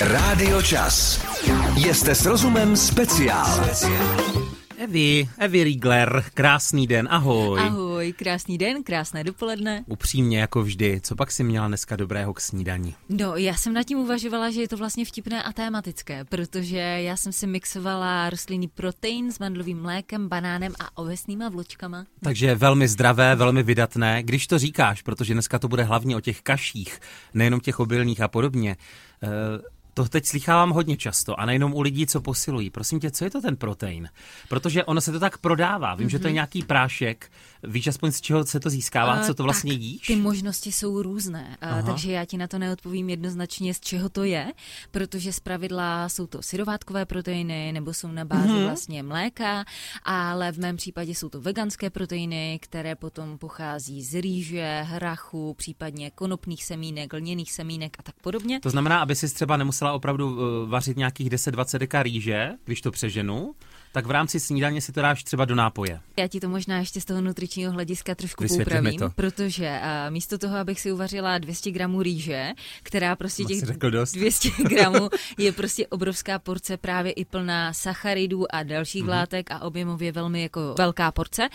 Rádio Čas. Jste s rozumem speciál. Evi, Evi Riegler, krásný den, ahoj. Ahoj, krásný den, krásné dopoledne. Upřímně, jako vždy, co pak si měla dneska dobrého k snídani? No, já jsem nad tím uvažovala, že je to vlastně vtipné a tématické, protože já jsem si mixovala rostlinný protein s mandlovým mlékem, banánem a ovesnýma vločkama. Takže velmi zdravé, velmi vydatné. Když to říkáš, protože dneska to bude hlavně o těch kaších, nejenom těch obilných a podobně, eh, to teď slychávám hodně často a nejenom u lidí, co posilují. Prosím tě, co je to ten protein? Protože ono se to tak prodává. Vím, mm-hmm. že to je mhm. nějaký prášek. Víš aspoň z čeho se to získává, co to vlastně tak, jíš? Ty možnosti jsou různé, Aha. takže já ti na to neodpovím jednoznačně, z čeho to je, protože z pravidla jsou to syrovátkové proteiny nebo jsou na bázi mm-hmm. vlastně mléka, ale v mém případě jsou to veganské proteiny, které potom pochází z rýže, hrachu, případně konopných semínek, lněných semínek a tak podobně. To znamená, aby si třeba nemusela musela opravdu eh, vařit nějakých 10-20 deka rýže, když to přeženu, tak v rámci snídaně si to dáš třeba do nápoje. Já ti to možná ještě z toho nutričního hlediska trošku poupravím, to. protože uh, místo toho, abych si uvařila 200 gramů rýže, která prostě těch 200 gramů je prostě obrovská porce právě i plná sacharidů a dalších mm-hmm. látek a objemově velmi jako velká porce,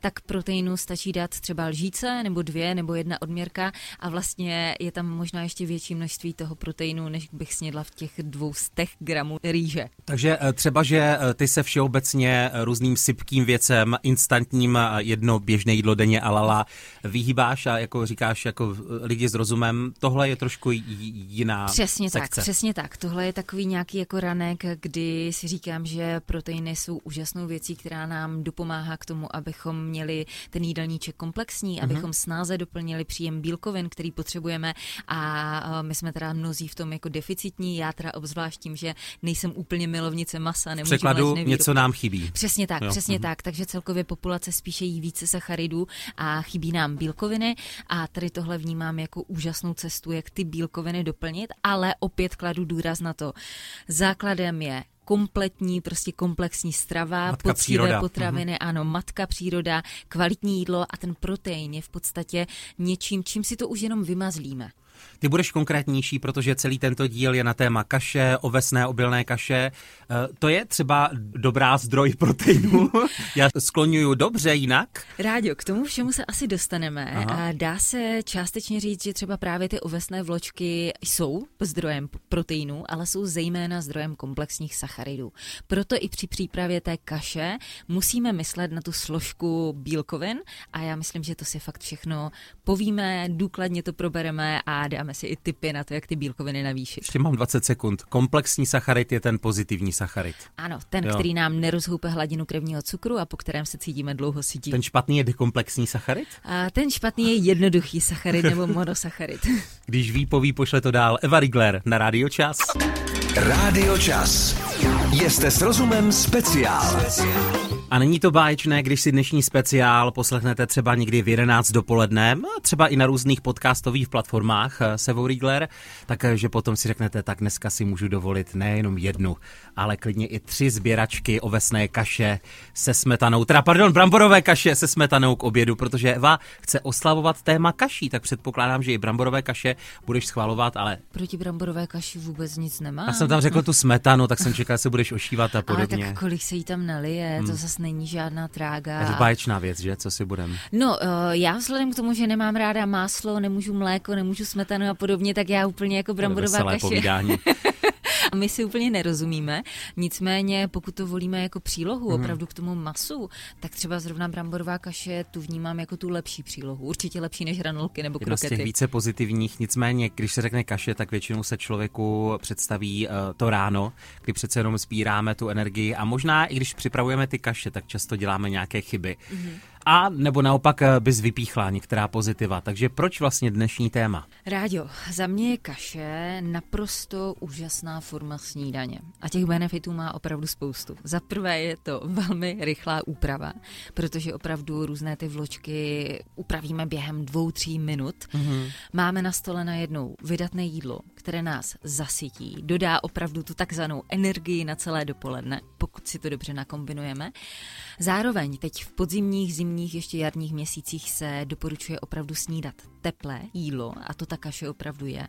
tak proteinu stačí dát třeba lžíce nebo dvě nebo jedna odměrka a vlastně je tam možná ještě větší množství toho proteinu, než bych snědla v těch 200 gramů rýže. Takže eh, třeba, že eh, ty se všeho obecně různým sypkým věcem, instantním jedno běžné jídlo denně alala vyhýbáš a jako říkáš jako lidi s rozumem, tohle je trošku jiná Přesně sekce. tak, přesně tak. Tohle je takový nějaký jako ranek, kdy si říkám, že proteiny jsou úžasnou věcí, která nám dopomáhá k tomu, abychom měli ten jídelníček komplexní, mm-hmm. abychom snáze doplnili příjem bílkovin, který potřebujeme a my jsme teda mnozí v tom jako deficitní, já teda obzvlášť tím, že nejsem úplně milovnice masa, nemůžu Překladu něco nám chybí. Přesně tak, jo. přesně mm-hmm. tak. Takže celkově populace spíše jí více sacharidů a chybí nám bílkoviny a tady tohle vnímám jako úžasnou cestu, jak ty bílkoviny doplnit, ale opět kladu důraz na to. Základem je kompletní, prostě komplexní strava, matka poctivé příroda. potraviny, mm-hmm. ano, matka příroda, kvalitní jídlo a ten protein je v podstatě něčím, čím si to už jenom vymazlíme. Ty budeš konkrétnější, protože celý tento díl je na téma kaše, ovesné obilné kaše. E, to je třeba dobrá zdroj proteinu. Já skloňuju dobře jinak. Rádio, k tomu všemu se asi dostaneme. Aha. Dá se částečně říct, že třeba právě ty ovesné vločky jsou zdrojem proteinu, ale jsou zejména zdrojem komplexních sacharidů. Proto i při přípravě té kaše musíme myslet na tu složku bílkovin a já myslím, že to si fakt všechno povíme, důkladně to probereme a dáme si i tipy na to, jak ty bílkoviny navýšit. Ještě mám 20 sekund. Komplexní sacharid je ten pozitivní sacharid. Ano, ten, jo. který nám nerozhoupe hladinu krevního cukru a po kterém se cítíme dlouho sytí. Ten špatný je dekomplexní sacharid? A ten špatný je jednoduchý sacharid nebo monosacharid. Když ví, poví, pošle to dál. Eva Rigler na Radio Čas. Radio Čas. Jste s rozumem speciál. A není to báječné, když si dnešní speciál poslechnete třeba někdy v 11 dopoledne, třeba i na různých podcastových platformách eh, Sevo Riegler, takže potom si řeknete, tak dneska si můžu dovolit nejenom jednu, ale klidně i tři sběračky ovesné kaše se smetanou, teda pardon, bramborové kaše se smetanou k obědu, protože Eva chce oslavovat téma kaší, tak předpokládám, že i bramborové kaše budeš schvalovat, ale... Proti bramborové kaši vůbec nic nemá. Já jsem tam řekl tu smetanu, tak jsem čekal, že se budeš ošívat a podobně. Ale tak kolik se jí tam nalije, hmm. to zase není žádná trága. Je to báječná věc, že? Co si budem? No, uh, já vzhledem k tomu, že nemám ráda máslo, nemůžu mléko, nemůžu smetanu a podobně, tak já úplně jako bramborová kaše. My si úplně nerozumíme. Nicméně, pokud to volíme jako přílohu, mm. opravdu k tomu masu, tak třeba zrovna bramborová kaše tu vnímám jako tu lepší přílohu. Určitě lepší než hranolky nebo Jedna krokety. z těch více pozitivních, nicméně, když se řekne kaše, tak většinou se člověku představí uh, to ráno, kdy přece jenom sbíráme tu energii a možná i když připravujeme ty kaše, tak často děláme nějaké chyby. Mm a nebo naopak eh, bys vypíchla některá pozitiva. Takže proč vlastně dnešní téma? Rádio, za mě je kaše naprosto úžasná forma snídaně. A těch benefitů má opravdu spoustu. Za prvé je to velmi rychlá úprava, protože opravdu různé ty vločky upravíme během dvou, tří minut. Mm-hmm. Máme na stole najednou vydatné jídlo, které nás zasytí, dodá opravdu tu takzvanou energii na celé dopoledne, pokud si to dobře nakombinujeme. Zároveň teď v podzimních, zimních ještě jarních měsících se doporučuje opravdu snídat teplé jídlo a to ta kaše opravdu je.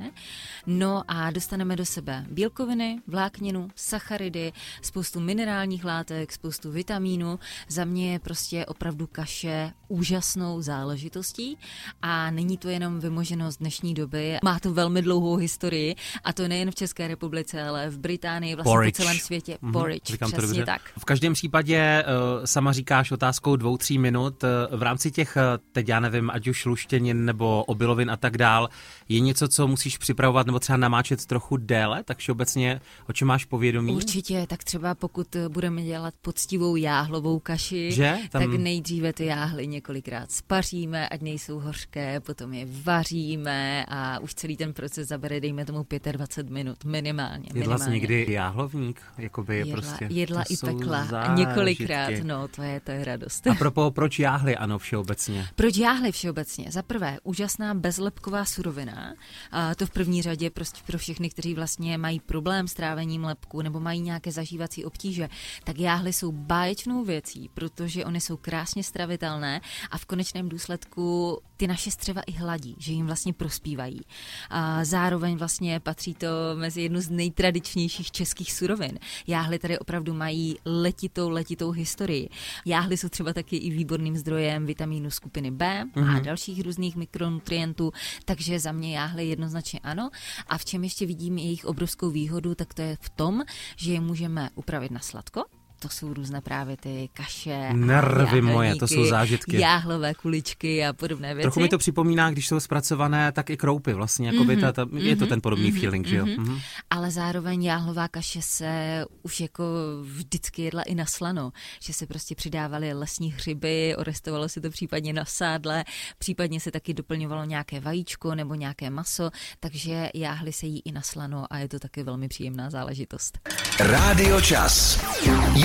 No a dostaneme do sebe bílkoviny, vlákninu, sacharidy, spoustu minerálních látek, spoustu vitamínů. Za mě je prostě opravdu kaše úžasnou záležitostí a není to jenom vymoženost dnešní doby. Má to velmi dlouhou historii a to nejen v České republice, ale v Británii, vlastně Porridge. po celém světě. Mm-hmm. Porridge, Říkám přesně to dobře. tak. V každém případě uh, sama říkáš otázkou dvou, tří minut. Uh, v rámci těch, uh, teď já nevím, ať už luštěnin nebo obilovin a tak dál, je něco, co musíš připravovat nebo třeba namáčet trochu déle, tak všeobecně o čem máš povědomí? Určitě, tak třeba pokud budeme dělat poctivou jáhlovou kaši, Že? Tam... tak nejdříve ty jáhly několikrát spaříme, ať nejsou hořké, potom je vaříme a už celý ten proces zabere, dejme tomu 25 minut minimálně. Jedla minimálně. jsi někdy jáhlovník? Jakoby je jedla, prostě, jedla i pekla. Zážitky. Několikrát, no, to je, to je radost. A propo, proč jáhly, ano, všeobecně? Proč jáhly všeobecně? Za prvé, úžasná bezlepková surovina. A to v první řadě prostě pro všechny, kteří vlastně mají problém s trávením lepku nebo mají nějaké zažívací obtíže, tak jáhly jsou báječnou věcí, protože oni jsou krásně stravitelné a v konečném důsledku ty naše střeva i hladí, že jim vlastně prospívají. A zároveň vlastně patří to mezi jednu z nejtradičnějších českých surovin. Jáhly tady opravdu mají letitou, letitou historii. Jáhly jsou třeba taky i výborným zdrojem vitamínu skupiny B mm-hmm. a mhm. dalších různých mikronutrientů, takže za mě jáhly jednoznačně ano. A v čem ještě vidím jejich obrovskou výhodu, tak to je v tom, že je můžeme upravit na sladko, to jsou různé právě ty kaše. Nervy moje, to jsou zážitky. Jáhlové kuličky a podobné věci. Trochu mi to připomíná, když jsou zpracované, tak i kroupy vlastně, jako mm-hmm, ta, ta, je to mhm, ten podobný mm-hmm, feeling, mm-hmm. že jo? Mm-hmm. Ale zároveň jáhlová kaše se už jako vždycky jedla i na slano, že se prostě přidávaly lesní hřiby, orestovalo se to případně na sádle, případně se taky doplňovalo nějaké vajíčko nebo nějaké maso, takže jáhly se jí i na slano a je to taky velmi příjemná záležitost. Rádio Čas.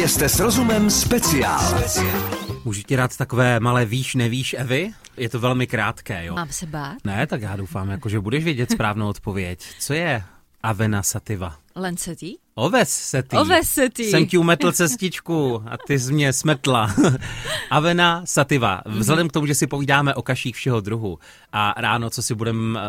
Jste s rozumem speciál. Můžu ti dát takové malé víš, nevíš, Evy? Je to velmi krátké, jo? Mám se bát? Ne, tak já doufám, jako, že budeš vědět správnou odpověď. Co je Avena sativa? Lancetí? Oves setý. Oves setý. Jsem ti umetl cestičku a ty jsi mě smetla. Avena sativa. Mhm. Vzhledem k tomu, že si povídáme o kaších všeho druhu a ráno, co si budem, eh,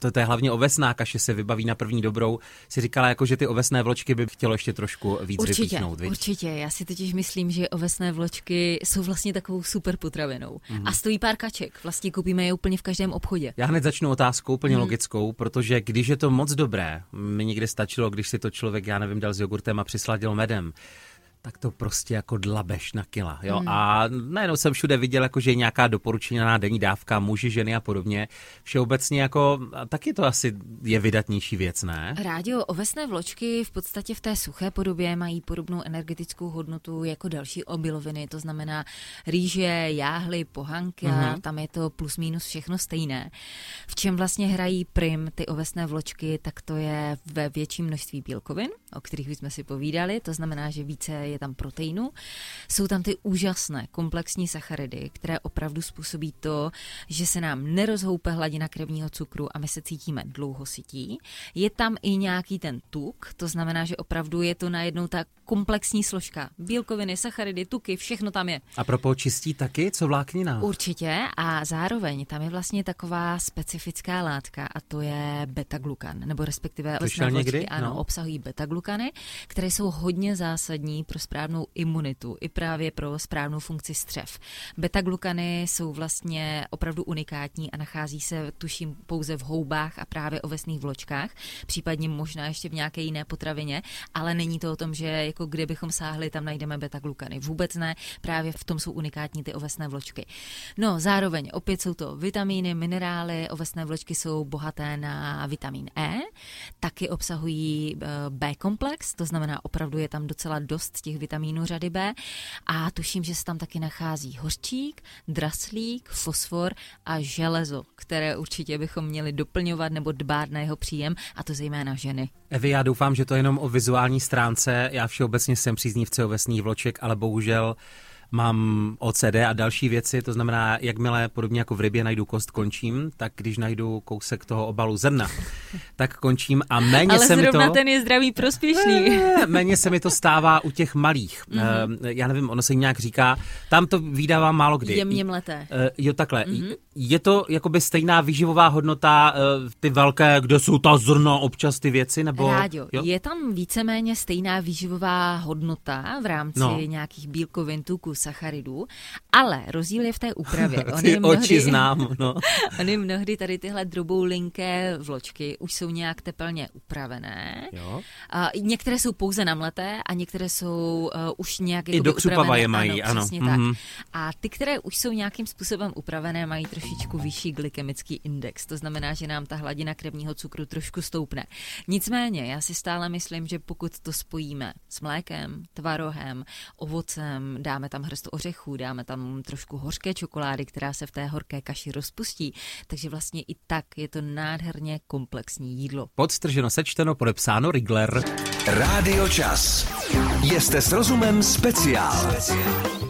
to, to je hlavně ovesná kaše, se vybaví na první dobrou, si říkala, jako, že ty ovesné vločky by chtělo ještě trošku víc určitě, vypíchnout. Viď? Určitě, já si totiž myslím, že ovesné vločky jsou vlastně takovou super potravinou. Mm-hmm. A stojí pár kaček, vlastně koupíme je úplně v každém obchodě. Já hned začnu otázkou úplně mm-hmm. logickou, protože když je to moc dobré, mi někdy stačilo, když si to člověk já nevím, dal s jogurtem a přisladil medem tak to prostě jako dlabeš na kila. Jo? Hmm. A najednou jsem všude viděl, jako, že je nějaká doporučená denní dávka, muži, ženy a podobně. Všeobecně jako, taky to asi je vydatnější věc, ne? Rádio ovesné vločky v podstatě v té suché podobě mají podobnou energetickou hodnotu jako další obiloviny, to znamená rýže, jáhly, pohanky, hmm. tam je to plus minus všechno stejné. V čem vlastně hrají prim ty ovesné vločky, tak to je ve větším množství bílkovin, o kterých jsme si povídali, to znamená, že více je tam proteinu. Jsou tam ty úžasné komplexní sacharidy, které opravdu způsobí to, že se nám nerozhoupe hladina krevního cukru a my se cítíme dlouhosytí. Je tam i nějaký ten tuk, to znamená, že opravdu je to najednou ta komplexní složka. Bílkoviny, sacharidy, tuky, všechno tam je. A pro čistí taky, co vláknina? Určitě a zároveň tam je vlastně taková specifická látka a to je beta-glukan, nebo respektive lesné vločky, ano, no. obsahují beta-glukany, které jsou hodně zásadní pro správnou imunitu, i právě pro správnou funkci střev. Beta-glukany jsou vlastně opravdu unikátní a nachází se, tuším, pouze v houbách a právě ovesných vločkách, případně možná ještě v nějaké jiné potravině, ale není to o tom, že jako kde bychom sáhli, tam najdeme beta-glukany. Vůbec ne, právě v tom jsou unikátní ty ovesné vločky. No, zároveň opět jsou to vitamíny, minerály, ovesné vločky jsou bohaté na vitamin E, taky obsahují eh, B-komplex, to znamená opravdu je tam docela dost těch vitamínů řady B a tuším, že se tam taky nachází hořčík, draslík, fosfor a železo, které určitě bychom měli doplňovat nebo dbát na jeho příjem a to zejména ženy. Evi, já doufám, že to je jenom o vizuální stránce. Já všeobecně jsem příznivce ovesných vloček, ale bohužel mám OCD a další věci, to znamená, jakmile podobně jako v rybě najdu kost, končím, tak když najdu kousek toho obalu zrna, tak končím a méně Ale se mi to... ten je zdravý prospěšný. méně se mi to stává u těch malých. Mm-hmm. Já nevím, ono se nějak říká, tam to vydávám málo kdy. Jemně mleté. Uh, jo, takhle. Mm-hmm. Je to jakoby stejná výživová hodnota, ty velké, kde jsou ta zrna, občas ty věci, nebo... Rádio, jo? je tam víceméně stejná výživová hodnota v rámci no. nějakých bílkovin, tuků, sacharidů, ale rozdíl je v té úpravě. Ty mnohdy, oči znám, no. Ony mnohdy tady tyhle droboulinké vločky už jsou nějak tepelně upravené. Jo. A některé jsou pouze namleté a některé jsou uh, už nějak I do upravené. je mají, ano. ano. Mm-hmm. tak. A ty, které už jsou nějakým způsobem upravené, mají trošičku vyšší glykemický index. To znamená, že nám ta hladina krevního cukru trošku stoupne. Nicméně, já si stále myslím, že pokud to spojíme s mlékem, tvarohem, ovocem, dáme tam hrst ořechů, dáme tam trošku hořké čokolády, která se v té horké kaši rozpustí, takže vlastně i tak je to nádherně komplexní jídlo. Podstrženo, sečteno, podepsáno Rigler. Rádio Čas. Jste s rozumem speciál.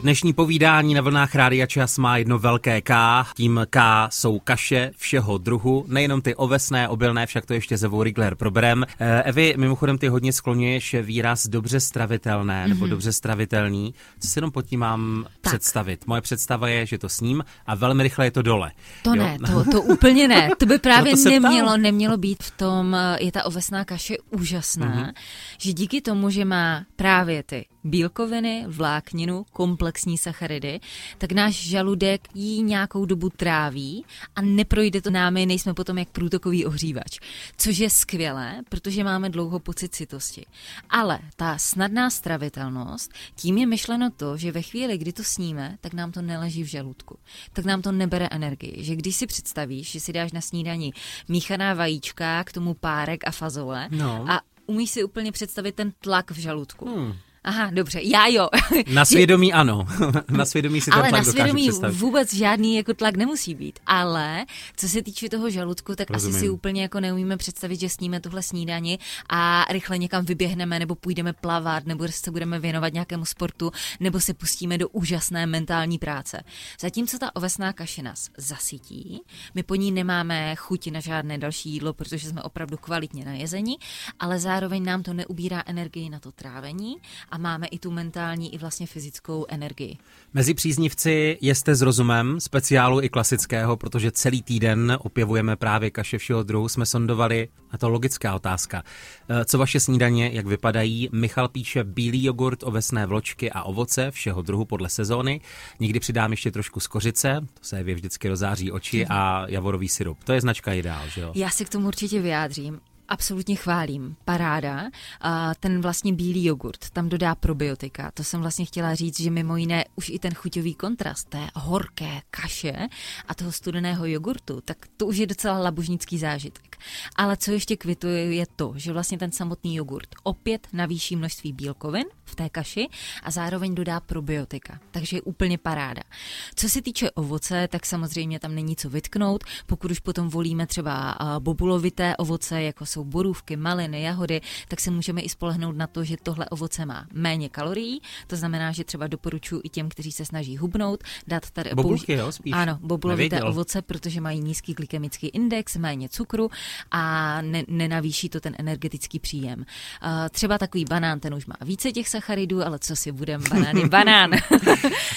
Dnešní povídání na vlnách Rádia Čas má jedno velké K. Tím K jsou kaše všeho druhu, nejenom ty ovesné, obilné, však to ještě ze Rigler proberem. Eh, Evi, mimochodem ty hodně skloňuješ výraz dobře stravitelné mm-hmm. nebo mhm. dobře stravitelný. Co si jenom pod tím mám tak. představit? Moje představa je, že to sním a velmi rychle je to dole. To jo? ne, to, to úplně ne. To by právě no to nemělo, nemělo být v tom, eh, je ta ovesná kaše úžasná, mm-hmm. že díky tomu, že má právě ty bílkoviny, vlákninu, komplexní sacharidy, tak náš žaludek jí nějakou dobu tráví a neprojde to námi, nejsme potom jak průtokový ohřívač. Což je skvělé, protože máme dlouho pocit citosti. Ale ta snadná stravitelnost, tím je myšleno to, že ve chvíli, kdy to sníme, tak nám to neleží v žaludku. Tak nám to nebere energii. Že když si představíš, že si dáš na snídani míchaná vajíčka, k tomu párek a fazole no. a umíš si úplně představit ten tlak v žaludku. Hmm Aha, dobře, já jo. Na svědomí ano. na svědomí si ten Ale na svědomí vůbec žádný jako tlak nemusí být. Ale co se týče toho žaludku, tak Rozumím. asi si úplně jako neumíme představit, že sníme tuhle snídani a rychle někam vyběhneme, nebo půjdeme plavat, nebo se budeme věnovat nějakému sportu, nebo se pustíme do úžasné mentální práce. Zatímco ta ovesná kaše nás zasytí, my po ní nemáme chuť na žádné další jídlo, protože jsme opravdu kvalitně najezení, ale zároveň nám to neubírá energii na to trávení a a máme i tu mentální, i vlastně fyzickou energii. Mezi příznivci jste s rozumem, speciálu i klasického, protože celý týden opěvujeme právě kaše všeho druhu, jsme sondovali, a to logická otázka. Eh, co vaše snídaně, jak vypadají? Michal píše bílý jogurt, ovesné vločky a ovoce všeho druhu podle sezóny. Někdy přidám ještě trošku skořice, to se je vždycky rozáří oči, a javorový syrup. To je značka ideál, že jo? Já si k tomu určitě vyjádřím. Absolutně chválím. Paráda. A ten vlastně bílý jogurt, tam dodá probiotika. To jsem vlastně chtěla říct, že mimo jiné už i ten chuťový kontrast té horké kaše a toho studeného jogurtu, tak to už je docela labužnický zážitek. Ale co ještě kvituje je to, že vlastně ten samotný jogurt opět navýší množství bílkovin v té kaši a zároveň dodá probiotika. Takže je úplně paráda. Co se týče ovoce, tak samozřejmě tam není co vytknout. Pokud už potom volíme třeba bobulovité ovoce, jako jsou borůvky, maliny, jahody, tak se můžeme i spolehnout na to, že tohle ovoce má méně kalorií. To znamená, že třeba doporučuji i těm, kteří se snaží hubnout, dát tady Bobulky, jo, spíš. Ano, bobulovité ovoce, protože mají nízký glykemický index, méně cukru a ne, nenavýší to ten energetický příjem. Uh, třeba takový banán, ten už má více těch sacharidů, ale co si budem, banán je banán.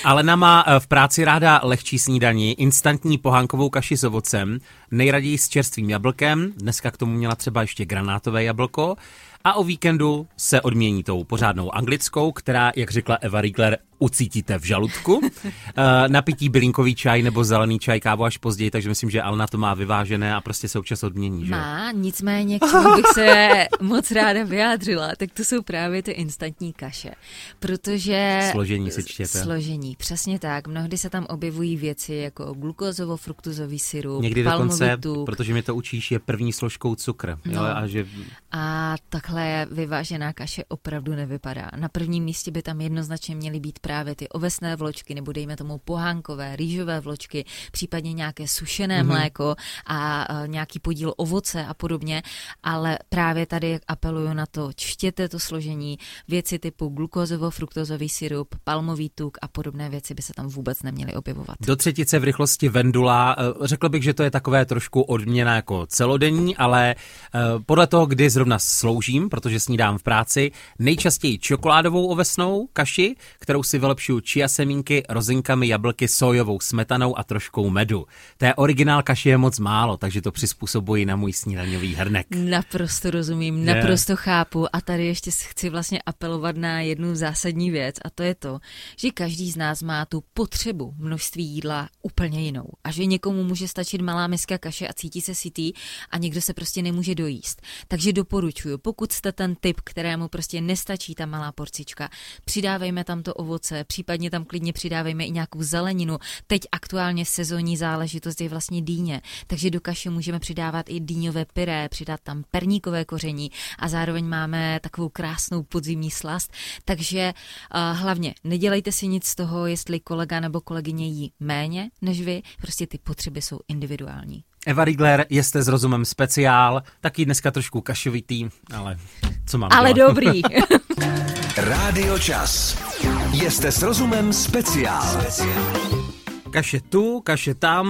Alena má eh, v práci ráda lehčí snídaní, instantní pohánkovou kaši s ovocem, nejraději s čerstvým jablkem, dneska k tomu měla třeba ještě granátové jablko, a o víkendu se odmění tou pořádnou anglickou, která, jak řekla Eva Riegler, ucítíte v žaludku. Eh, napití bylinkový čaj nebo zelený čaj, kávu až později, takže myslím, že Alna to má vyvážené a prostě se občas odmění. Že? Má, nicméně, k čemu bych se moc ráda vyjádřila, tak to jsou právě ty instantní kaše. Protože... Složení si čtěte. Složení, přesně tak. Mnohdy se tam objevují věci jako glukozovo-fruktuzový syrup, Někdy dokonce, protože mi to učíš, je první složkou cukr. No. Jo, a že A takhle vyvážená kaše opravdu nevypadá. Na prvním místě by tam jednoznačně měly být právě ty ovesné vločky, nebo dejme tomu pohánkové, rýžové vločky, případně nějaké sušené mm-hmm. mléko a, a nějaký podíl ovoce a podobně. Ale právě tady apeluju na to, čtěte to složení, věci typu glukozovo-fruktozový syrup, palmový tuk a podobné věci by se tam vůbec neměly objevovat. Do třetice v rychlosti Vendula, eh, řekl bych, že to je takové trošku odměna jako celodenní, ale eh, podle toho, kdy zrovna sloužím, protože snídám v práci, nejčastěji čokoládovou ovesnou kaši, kterou si vylepšuju čia semínky, rozinkami, jablky, sojovou smetanou a troškou medu. Té originál kaši je moc málo, takže to přizpůsobuji na můj snídaňový hrnek. Naprosto rozumím, je. naprosto chápu a tady ještě chci vlastně apelovat na jednu zásadní věc a to je to, že každý z nás má tu potřebu množství jídla úplně jinou a že někomu může stačit malá miska kaše a cítí se sytý a někdo se prostě nemůže dojíst. Takže doporučuju, pokud jste ten typ, kterému prostě nestačí ta malá porcička, přidávejme tam to ovoce, případně tam klidně přidávejme i nějakou zeleninu. Teď aktuálně sezónní záležitost je vlastně dýně, takže do kaše můžeme přidávat i dýňové pyré, přidat tam perníkové koření a zároveň máme takovou krásnou podzimní slast. Takže uh, hlavně nedělejte si nic z toho, jestli kolega nebo kolegyně jí méně než vy, prostě ty potřeby jsou individuální. Eva Rigler, jste s rozumem speciál, taky dneska trošku kašovitý, ale co mám Ale dělat? dobrý. Rádio Čas. Jste s rozumem speciál. speciál. Kaše tu, kaše tam,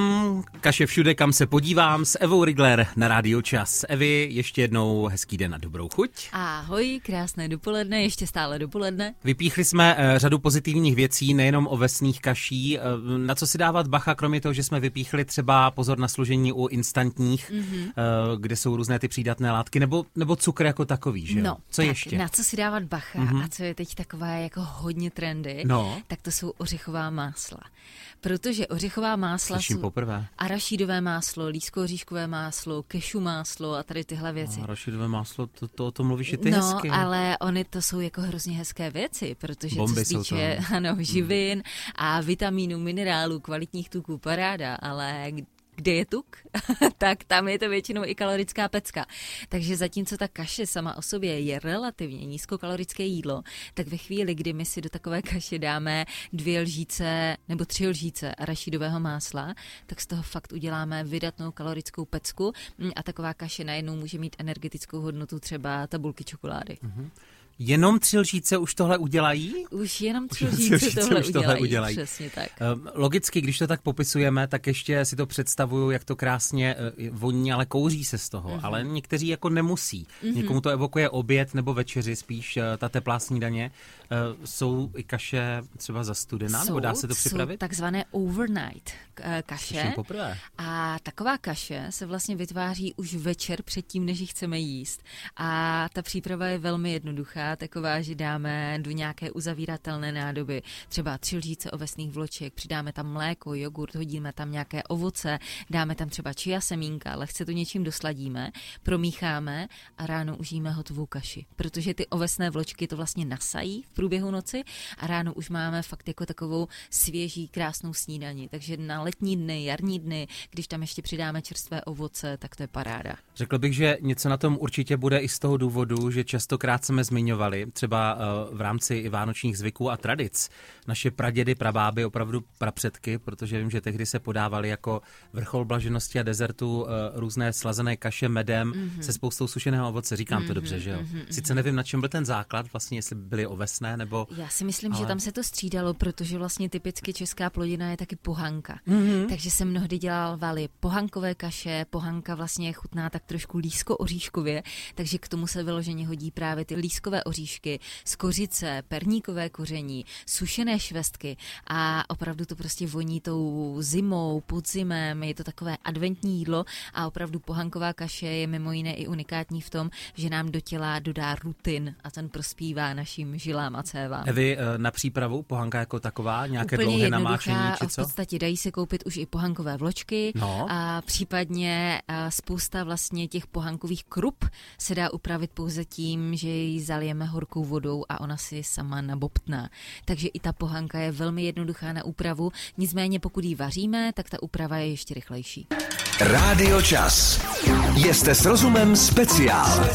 kaše všude, kam se podívám s Evou Rigler na Rádio Čas. Evi, ještě jednou hezký den a dobrou chuť. Ahoj, krásné dopoledne, ještě stále dopoledne. Vypíchli jsme uh, řadu pozitivních věcí, nejenom o vesných kaší. Uh, na co si dávat bacha, kromě toho, že jsme vypíchli třeba pozor na složení u instantních, mm-hmm. kde jsou různé ty přídatné látky, nebo, nebo cukr jako takový, že No, co tak ještě? Na co si dávat bacha mm-hmm. a co je teď takové jako hodně trendy, no. tak to jsou ořechová másla. Protože ořechová másla Slyším jsou poprvé. arašídové máslo, lísko-oříškové máslo, kešu máslo a tady tyhle věci. No, arašídové máslo, to, to o tom mluvíš i ty no, hezky. ale oni to jsou jako hrozně hezké věci, protože Bomby co se týče ano, živin hmm. a vitamínů, minerálů, kvalitních tuků, paráda, ale kde je tuk, tak tam je to většinou i kalorická pecka. Takže zatímco ta kaše sama o sobě je relativně nízkokalorické jídlo, tak ve chvíli, kdy my si do takové kaše dáme dvě lžíce nebo tři lžíce arašidového másla, tak z toho fakt uděláme vydatnou kalorickou pecku a taková kaše najednou může mít energetickou hodnotu třeba tabulky čokolády. Mm-hmm. Jenom tři lžíce už tohle udělají? Už jenom tři lžíce tohle, už tohle udělají. Přesně tak. Ehm, logicky, když to tak popisujeme, tak ještě si to představuju, jak to krásně eh, voní, ale kouří se z toho. Mm-hmm. Ale někteří jako nemusí. Mm-hmm. Někomu to evokuje oběd nebo večeři, spíš eh, ta teplá snídaně. Eh, jsou i kaše třeba zastudená, nebo dá se to připravit? Jsou takzvané overnight kaše. poprvé. A taková kaše se vlastně vytváří už večer předtím, než ji chceme jíst. A ta příprava je velmi jednoduchá taková, že dáme do nějaké uzavíratelné nádoby třeba tři lžíce ovesných vloček, přidáme tam mléko, jogurt, hodíme tam nějaké ovoce, dáme tam třeba čia semínka, lehce to něčím dosladíme, promícháme a ráno užíme hotovou kaši. Protože ty ovesné vločky to vlastně nasají v průběhu noci a ráno už máme fakt jako takovou svěží, krásnou snídani. Takže na letní dny, jarní dny, když tam ještě přidáme čerstvé ovoce, tak to je paráda. Řekl bych, že něco na tom určitě bude i z toho důvodu, že častokrát jsme zmiňovali zmiňovali, třeba eh, v rámci i vánočních zvyků a tradic. Naše pradědy, prabáby, opravdu prapředky, protože vím, že tehdy se podávali jako vrchol blaženosti a dezertu eh, různé slazené kaše medem mm-hmm. se spoustou sušeného ovoce. Říkám mm-hmm, to dobře, že jo? Mm-hmm. Sice nevím, na čem byl ten základ, vlastně jestli byly ovesné nebo... Já si myslím, ale... že tam se to střídalo, protože vlastně typicky česká plodina je taky pohanka. Mm-hmm. Takže se mnohdy dělal vali pohankové kaše, pohanka vlastně chutná tak trošku lísko-oříškově, takže k tomu se vyloženě hodí právě ty lískové oříšky, z kořice, perníkové koření, sušené švestky a opravdu to prostě voní tou zimou, podzimem, je to takové adventní jídlo a opravdu pohanková kaše je mimo jiné i unikátní v tom, že nám do těla dodá rutin a ten prospívá našim žilám a cévám. Evy, eh, na přípravu pohanka jako taková, nějaké Úplně dlouhé namáčení či co? v podstatě dají se koupit už i pohankové vločky no. a případně a spousta vlastně těch pohankových krup se dá upravit pouze tím, že ji zalijeme zalijeme horkou vodou a ona si sama nabobtná. Takže i ta pohanka je velmi jednoduchá na úpravu, nicméně pokud ji vaříme, tak ta úprava je ještě rychlejší. Rádio Čas. Jste s rozumem speciál.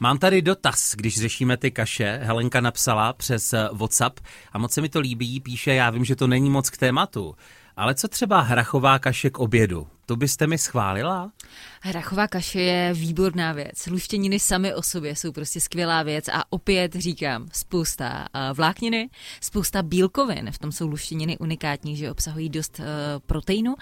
Mám tady dotaz, když řešíme ty kaše. Helenka napsala přes WhatsApp a moc se mi to líbí, píše, já vím, že to není moc k tématu, ale co třeba hrachová kaše k obědu? To byste mi schválila? Hrachová kaše je výborná věc. Luštěniny samy o sobě jsou prostě skvělá věc a opět říkám, spousta eh, vlákniny, spousta bílkovin. V tom jsou luštěniny unikátní, že obsahují dost uh, proteinu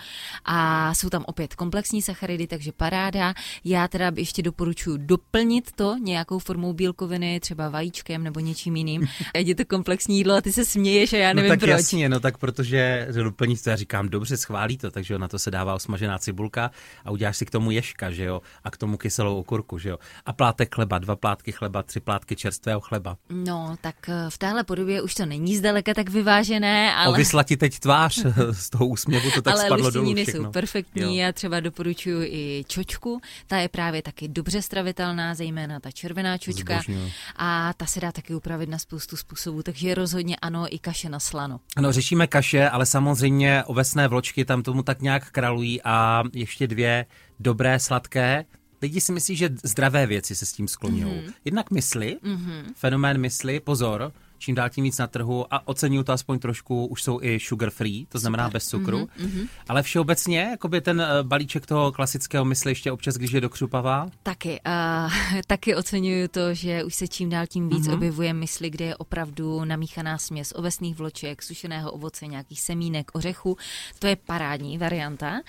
a jsou tam opět komplexní sacharidy, takže paráda. Já teda ještě doporučuji doplnit to nějakou formou bílkoviny, třeba vajíčkem nebo něčím jiným. Ať je to komplexní jídlo a ty se směješ a já nevím no tak proč. jasně, no tak protože doplnit to, já říkám, dobře, schválí to, takže na to se dává osmažená cibulka a uděláš si k tomu ješka, že jo, a k tomu kyselou okurku, že jo. A plátek chleba, dva plátky chleba, tři plátky čerstvého chleba. No, tak eh, v téhle podobě už to není zdaleka tak vyvážené, ale... Ovysla ti teď tvář z toho úsměvu, to tak ale spadlo dolů Ale jsou perfektní, jo. já třeba doporučuji i čočku, ta je právě taky dobře stravitelná, zejména ta červená čočka Zbožňuji. a ta se dá taky upravit na spoustu způsobů, takže rozhodně ano, i kaše na slano. Ano, řešíme kaše, ale samozřejmě ovesné vločky tam tomu tak nějak kralují a ještě dvě dobré, sladké. Lidi si myslí, že zdravé věci se s tím skloní. Mm-hmm. Jednak mysli, mm-hmm. fenomén mysli, pozor, čím dál tím víc na trhu a oceňuju to aspoň trošku, už jsou i sugar free, to znamená Super. bez cukru. Mm-hmm. Ale všeobecně, jakoby ten eh, balíček toho klasického mysli ještě občas, když je dokřupavá? Taky. Uh, taky oceňuju to, že už se čím dál tím víc mm-hmm. objevuje mysli, kde je opravdu namíchaná směs ovesných vloček, sušeného ovoce, nějakých semínek, ořechů. To je parádní varianta.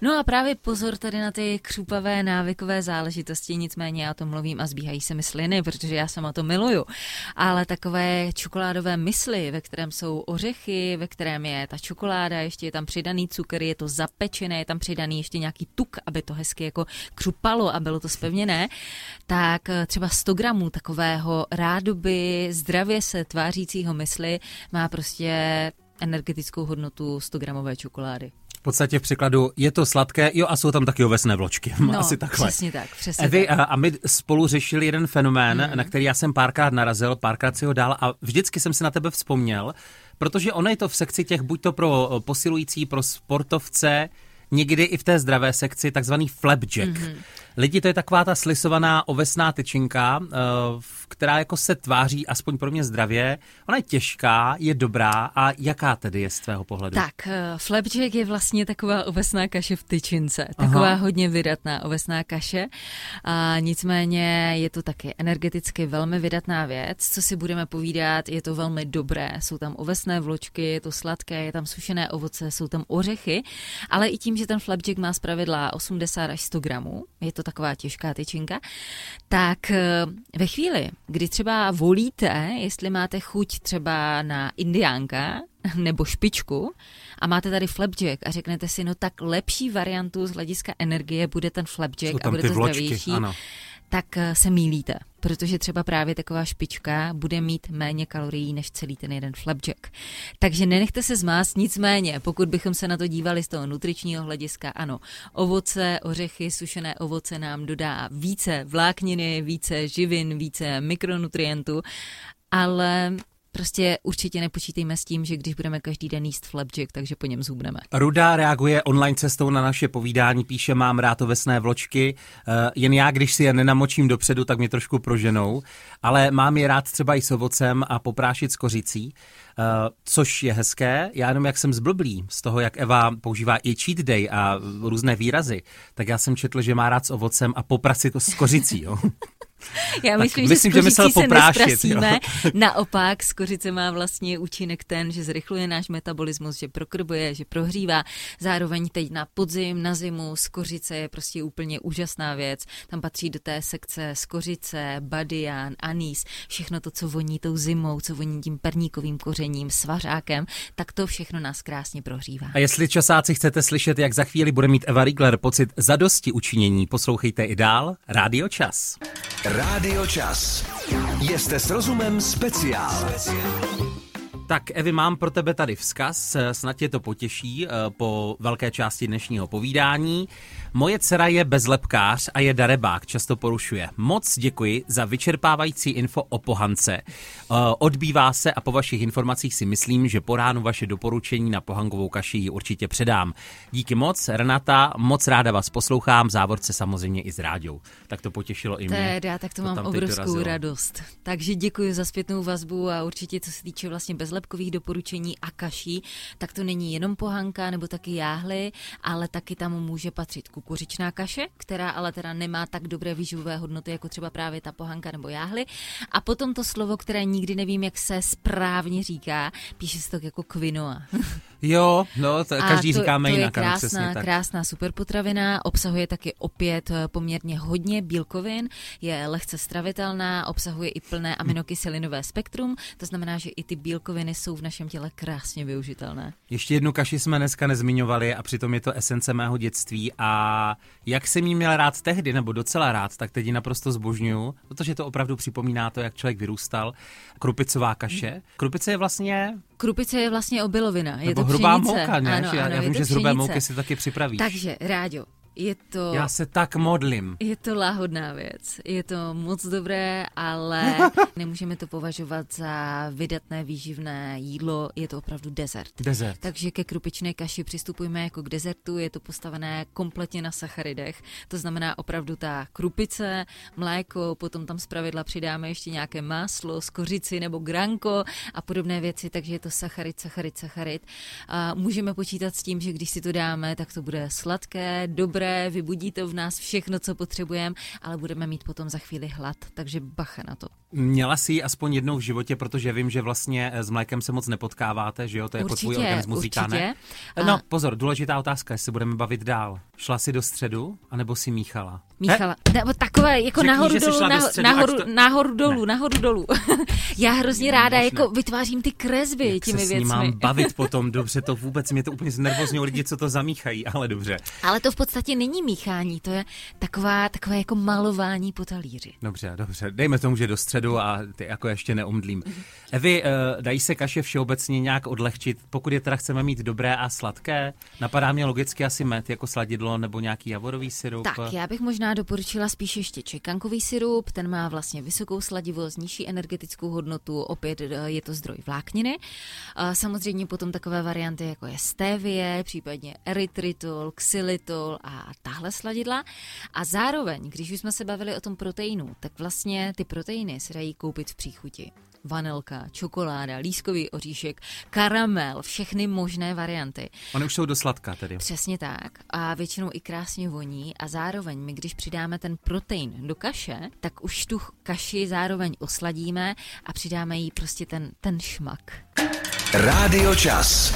No a právě pozor tady na ty křupavé návykové záležitosti, nicméně já o tom mluvím a zbíhají se mysliny, protože já sama to miluju. Ale takové čokoládové mysli, ve kterém jsou ořechy, ve kterém je ta čokoláda, ještě je tam přidaný cukr, je to zapečené, je tam přidaný ještě nějaký tuk, aby to hezky jako křupalo a bylo to spevněné, tak eh, třeba 100 gramů takového rádoby zdravě se tvářícího mysli má prostě energetickou hodnotu 100 gramové čokolády. V podstatě v překladu je to sladké, jo a jsou tam taky ovesné vločky. No, Asi takhle. přesně tak. Přesně Evy, tak. A, a my spolu řešili jeden fenomén, mm. na který já jsem párkrát narazil, párkrát si ho dal a vždycky jsem si na tebe vzpomněl, protože ono je to v sekci těch buď to pro posilující, pro sportovce, někdy i v té zdravé sekci takzvaný flapjack. Mm-hmm. Lidi, to je taková ta slisovaná ovesná tyčinka, eh, která jako se tváří aspoň pro mě zdravě. Ona je těžká, je dobrá a jaká tedy je z tvého pohledu? Tak, eh, flapjack je vlastně taková ovesná kaše v tyčince. Taková Aha. hodně vydatná ovesná kaše. A nicméně je to taky energeticky velmi vydatná věc. Co si budeme povídat, je to velmi dobré. Jsou tam ovesné vločky, je to sladké, je tam sušené ovoce, jsou tam ořechy, ale i tím, že ten flapjack má zpravidla 80 až 100 gramů, je to taková těžká tyčinka, tak eh, ve chvíli, kdy třeba volíte, jestli máte chuť třeba na indiánka nebo špičku a máte tady flapjack a řeknete si, no tak lepší variantu z hlediska energie bude ten flapjack a bude to vločky, zdravější, ano. Tak eh, se mílíte protože třeba právě taková špička bude mít méně kalorií než celý ten jeden flapjack. Takže nenechte se zmást, nicméně, pokud bychom se na to dívali z toho nutričního hlediska, ano, ovoce, ořechy, sušené ovoce nám dodá více vlákniny, více živin, více mikronutrientů, ale Prostě určitě nepočítejme s tím, že když budeme každý den jíst flapjack, takže po něm zhubneme. Ruda reaguje online cestou na naše povídání, píše, mám rád ovesné vločky, uh, jen já, když si je nenamočím dopředu, tak mě trošku proženou, ale mám je rád třeba i s ovocem a poprášit s kořicí. Uh, což je hezké. Já jenom jak jsem zblblý z toho, jak Eva používá i cheat day a různé výrazy, tak já jsem četl, že má rád s ovocem a poprasit to s kořicí. Jo. Já myslím, tak, že myslím, že myslel se poprášit, Naopak, skořice má vlastně účinek ten, že zrychluje náš metabolismus, že prokrbuje, že prohřívá. Zároveň teď na podzim, na zimu, skořice je prostě úplně úžasná věc. Tam patří do té sekce skořice, badian, anís, všechno to, co voní tou zimou, co voní tím perníkovým kořením, svařákem, tak to všechno nás krásně prohřívá. A jestli časáci chcete slyšet, jak za chvíli bude mít Eva Rigler pocit zadosti učinění, poslouchejte i dál Rádio Čas. Rádio Čas. Jste s rozumem speciál. Tak Evi, mám pro tebe tady vzkaz, snad tě to potěší eh, po velké části dnešního povídání. Moje dcera je bezlepkář a je darebák, často porušuje. Moc děkuji za vyčerpávající info o pohance. Eh, odbývá se a po vašich informacích si myslím, že po ránu vaše doporučení na pohankovou kaši ji určitě předám. Díky moc, Renata, moc ráda vás poslouchám, závorce samozřejmě i s ráďou. Tak to potěšilo i mě. Teda, tak to, to mám obrovskou radost. Takže děkuji za zpětnou vazbu a určitě co se týče vlastně bezlepkových doporučení a kaší, tak to není jenom pohanka nebo taky jáhly, ale taky tam může patřit kukuřičná kaše, která ale teda nemá tak dobré výživové hodnoty jako třeba právě ta pohanka nebo jáhly. A potom to slovo, které nikdy nevím, jak se správně říká, píše se to jako quinoa. Jo, no, to každý to, říkáme to jinak. Je krásná, tak. krásná superpotravina, obsahuje taky opět eh, poměrně hodně bílkovin, je lehce stravitelná, obsahuje i plné aminokyselinové spektrum, to znamená, že i ty bílkoviny jsou v našem těle krásně využitelné. Ještě jednu kaši jsme dneska nezmiňovali a přitom je to esence mého dětství a jak jsem jí měl rád tehdy, nebo docela rád, tak teď ji naprosto zbožňuju, protože to opravdu připomíná to, jak člověk vyrůstal. Krupicová kaše. Krupice je vlastně Krupice je vlastně obilovina. Je Nebo to hrubá pšenice. mouka, ne? Ano, já, ano, já vím, že z hrubé mouky si taky připravíš. Takže, Ráďo, je to... Já se tak modlím. Je to láhodná věc. Je to moc dobré, ale nemůžeme to považovat za vydatné výživné jídlo. Je to opravdu dezert. Dezert. Takže ke krupičné kaši přistupujeme jako k dezertu. Je to postavené kompletně na sacharidech. To znamená opravdu ta krupice, mléko, potom tam zpravidla přidáme ještě nějaké máslo, skořici nebo granko a podobné věci. Takže je to sacharid, sacharid, sacharid. A můžeme počítat s tím, že když si to dáme, tak to bude sladké, dobré, dobré, vybudí to v nás všechno, co potřebujeme, ale budeme mít potom za chvíli hlad, takže bacha na to. Měla jsi ji aspoň jednou v životě, protože vím, že vlastně eh, s mlékem se moc nepotkáváte, že jo? To je určitě, jako tvůj organismus určitě. říká, ne? A... No, pozor, důležitá otázka, jestli budeme bavit dál. Šla jsi do středu, anebo si míchala? Míchala. Nebo takové, jako Řekni, nahoru dolů, nahoru, středu, nahoru, to... nahoru dolů, ne. nahoru dolů. Já hrozně ráda jako vytvářím ty kresby Jak těmi se věcmi. s mám bavit potom, dobře, to vůbec mě to úplně znervozňuje lidi, co to zamíchají, ale dobře. Ale to v podstatě není míchání, to je taková, takové jako malování po talíři. Dobře, dobře, dejme tomu, že do středu a ty jako ještě neomdlím. Evi, uh, dají se kaše všeobecně nějak odlehčit, pokud je teda chceme mít dobré a sladké? Napadá mě logicky asi med jako sladidlo nebo nějaký javorový syrup. Tak, já bych možná doporučila spíš ještě čekankový syrup, ten má vlastně vysokou sladivost, nižší energetickou hodnotu, opět eh, je to zdroj vlákniny. Samozřejmě potom takové varianty jako je stevie, případně erytritol, xylitol a tahle sladidla. A zároveň, když už jsme se bavili o tom proteinu, tak vlastně ty proteiny se dají koupit v příchuti vanilka, čokoláda, lískový oříšek, karamel, všechny možné varianty. Ony už jsou do sladká tedy. Přesně tak. A většinou i krásně voní a zároveň my, když přidáme ten protein do kaše, tak už tu kaši zároveň osladíme a přidáme jí prostě ten, ten šmak. Rádio Čas.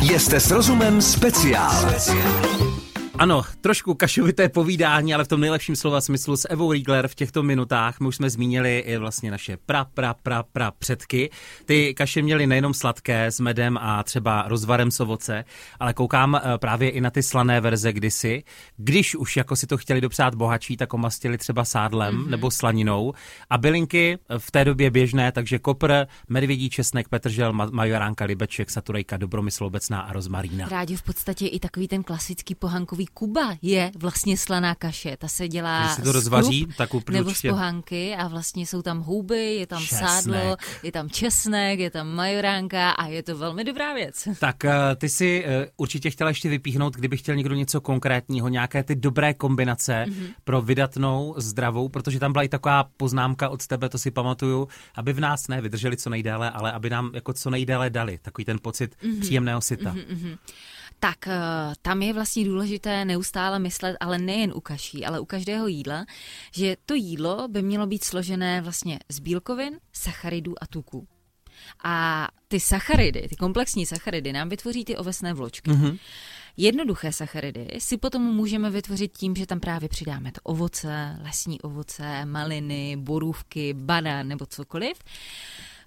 Jste s rozumem speciál. speciál. Ano, trošku kašovité povídání, ale v tom nejlepším slova smyslu s Evou Riegler v těchto minutách. My už jsme zmínili i vlastně naše pra, pra, pra, pra předky. Ty kaše měly nejenom sladké s medem a třeba rozvarem z ovoce, ale koukám eh, právě i na ty slané verze kdysi. Když už jako si to chtěli dopřát bohatší, tak omastili třeba sádlem mm-hmm. nebo slaninou. A bylinky v té době běžné, takže kopr, medvědí česnek, petržel, majoránka, libeček, saturejka, dobromysl obecná a rozmarína. Rádi v podstatě i takový ten klasický pohankový Kuba je vlastně slaná kaše. Ta se dělá Když se to rozvaří, tak úplně nebo z pohanky a vlastně jsou tam houby, je tam česnek. sádlo, je tam česnek, je tam majoránka a je to velmi dobrá věc. Tak eh, ty si uh, určitě chtěla ještě vypíchnout, kdyby chtěl někdo něco konkrétního, nějaké ty dobré kombinace mm-hmm. pro vydatnou, zdravou, protože tam byla i taková poznámka od tebe, to si pamatuju, aby v nás ne vydrželi co nejdéle, ale aby nám jako co nejdéle dali takový ten pocit mm-hmm. příjemného syta. Mm-hmm tak eh, tam je vlastně důležité neustále myslet, ale nejen u kaší, ale u každého jídla, že to jídlo by mělo být složené vlastně z bílkovin, sacharidů a tuků. A ty sacharidy, ty komplexní sacharidy nám vytvoří ty ovesné vločky. Mm-hmm. Jednoduché sacharidy si potom můžeme vytvořit tím, že tam právě přidáme to ovoce, lesní ovoce, maliny, borůvky, banán nebo cokoliv.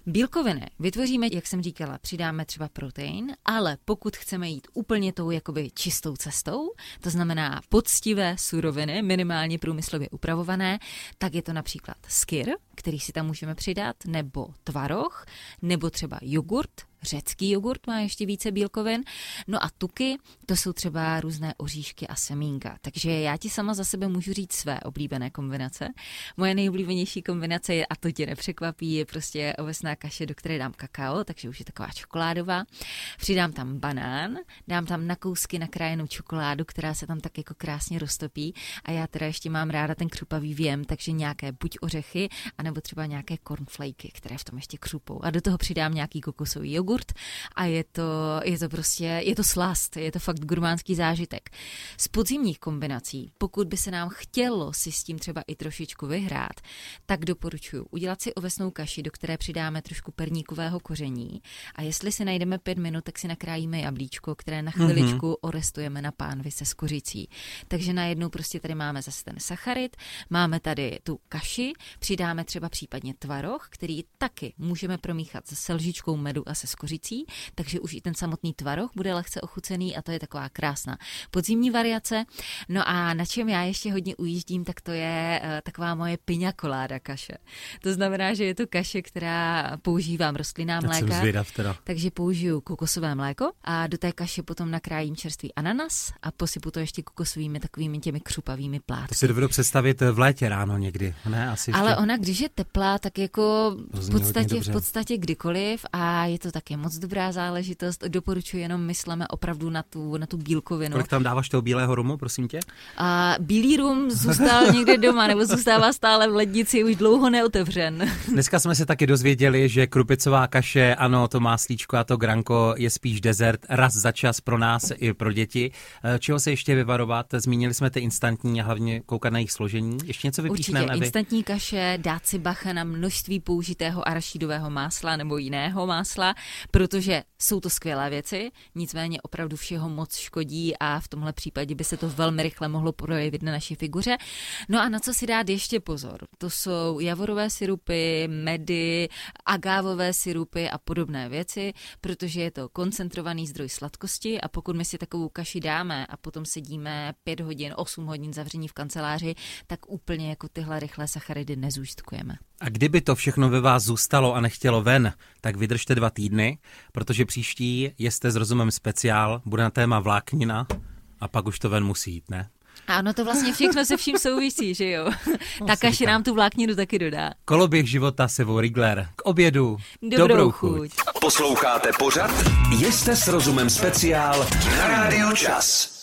Bílkoviny vytvoříme, jak jsem říkala, přidáme třeba protein, ale pokud chceme jít úplně tou jakoby čistou cestou, to znamená poctivé suroviny, minimálně průmyslově upravované, tak je to například skyr, který si tam můžeme přidat, nebo tvaroh, nebo třeba jogurt, řecký jogurt má ještě více bílkovin. No a tuky, to jsou třeba různé oříšky a semínka. Takže já ti sama za sebe můžu říct své oblíbené kombinace. Moje nejoblíbenější kombinace je, a to tě nepřekvapí, je prostě ovesná kaše, do které dám kakao, takže už je taková čokoládová. Přidám tam banán, dám tam na kousky nakrájenou čokoládu, která se tam tak jako krásně roztopí. A já teda ještě mám ráda ten křupavý věm, takže nějaké buď ořechy, anebo třeba nějaké cornflakey, které v tom ještě křupou. A do toho přidám nějaký kokosový jogurt a je to, je to prostě, je to slast, je to fakt gurmánský zážitek. Z podzimních kombinací, pokud by se nám chtělo si s tím třeba i trošičku vyhrát, tak doporučuji udělat si ovesnou kaši, do které přidáme trošku perníkového koření a jestli si najdeme pět minut, tak si nakrájíme jablíčko, které na chviličku mm-hmm. orestujeme na pánvi se skořicí. Takže najednou prostě tady máme zase ten sacharid, máme tady tu kaši, přidáme třeba případně tvaroh, který taky můžeme promíchat se selžičkou medu a se skořicí kořicí, takže už i ten samotný tvaroh bude lehce ochucený a to je taková krásná podzimní variace. No a na čem já ještě hodně ujíždím, tak to je uh, taková moje piňa koláda kaše. To znamená, že je to kaše, která používám rostlinná mléka, takže použiju kokosové mléko a do té kaše potom nakrájím čerstvý ananas a posypu to ještě kokosovými takovými těmi křupavými plátky. To si dovedu představit v létě ráno někdy, ne? Asi Ale ještě... ona, když je teplá, tak jako v podstatě, v podstatě kdykoliv a je to taky je moc dobrá záležitost. Doporučuji jenom myslíme opravdu na tu, na tu bílkovinu. Kolik tam dáváš toho bílého rumu, prosím tě? A bílý rum zůstal někde doma, nebo zůstává stále v lednici, už dlouho neotevřen. Dneska jsme se taky dozvěděli, že krupicová kaše, ano, to máslíčko a to granko je spíš dezert raz za čas pro nás i pro děti. Eh, čeho se ještě vyvarovat? Zmínili jsme ty instantní a hlavně koukat na jejich složení. Ještě něco vypíchneme? Určitě, instantní kaše, dát si bacha na množství použitého arašidového másla nebo jiného másla, protože jsou to skvělé věci, nicméně opravdu všeho moc škodí a v tomhle případě by se to velmi rychle mohlo projevit na naší figuře. No a na co si dát ještě pozor? To jsou javorové syrupy, medy, agávové syrupy a podobné věci, protože je to koncentrovaný zdroj sladkosti a pokud my si takovou kaši dáme a potom sedíme 5 hodin, 8 hodin zavření v kanceláři, tak úplně jako tyhle rychlé sacharidy nezůstkujeme. A kdyby to všechno ve vás zůstalo a nechtělo ven, tak vydržte dva týdny, protože příští Jeste s rozumem speciál bude na téma vláknina a pak už to ven musí jít, ne? Ano, to vlastně všechno se vším souvisí, že jo? No, tak až nám tu vlákninu taky dodá. Koloběh života Sevo Rigler. K obědu. Dobrou, Dobrou chuť. chuť. Posloucháte pořad? Jste s rozumem speciál na Radio Čas.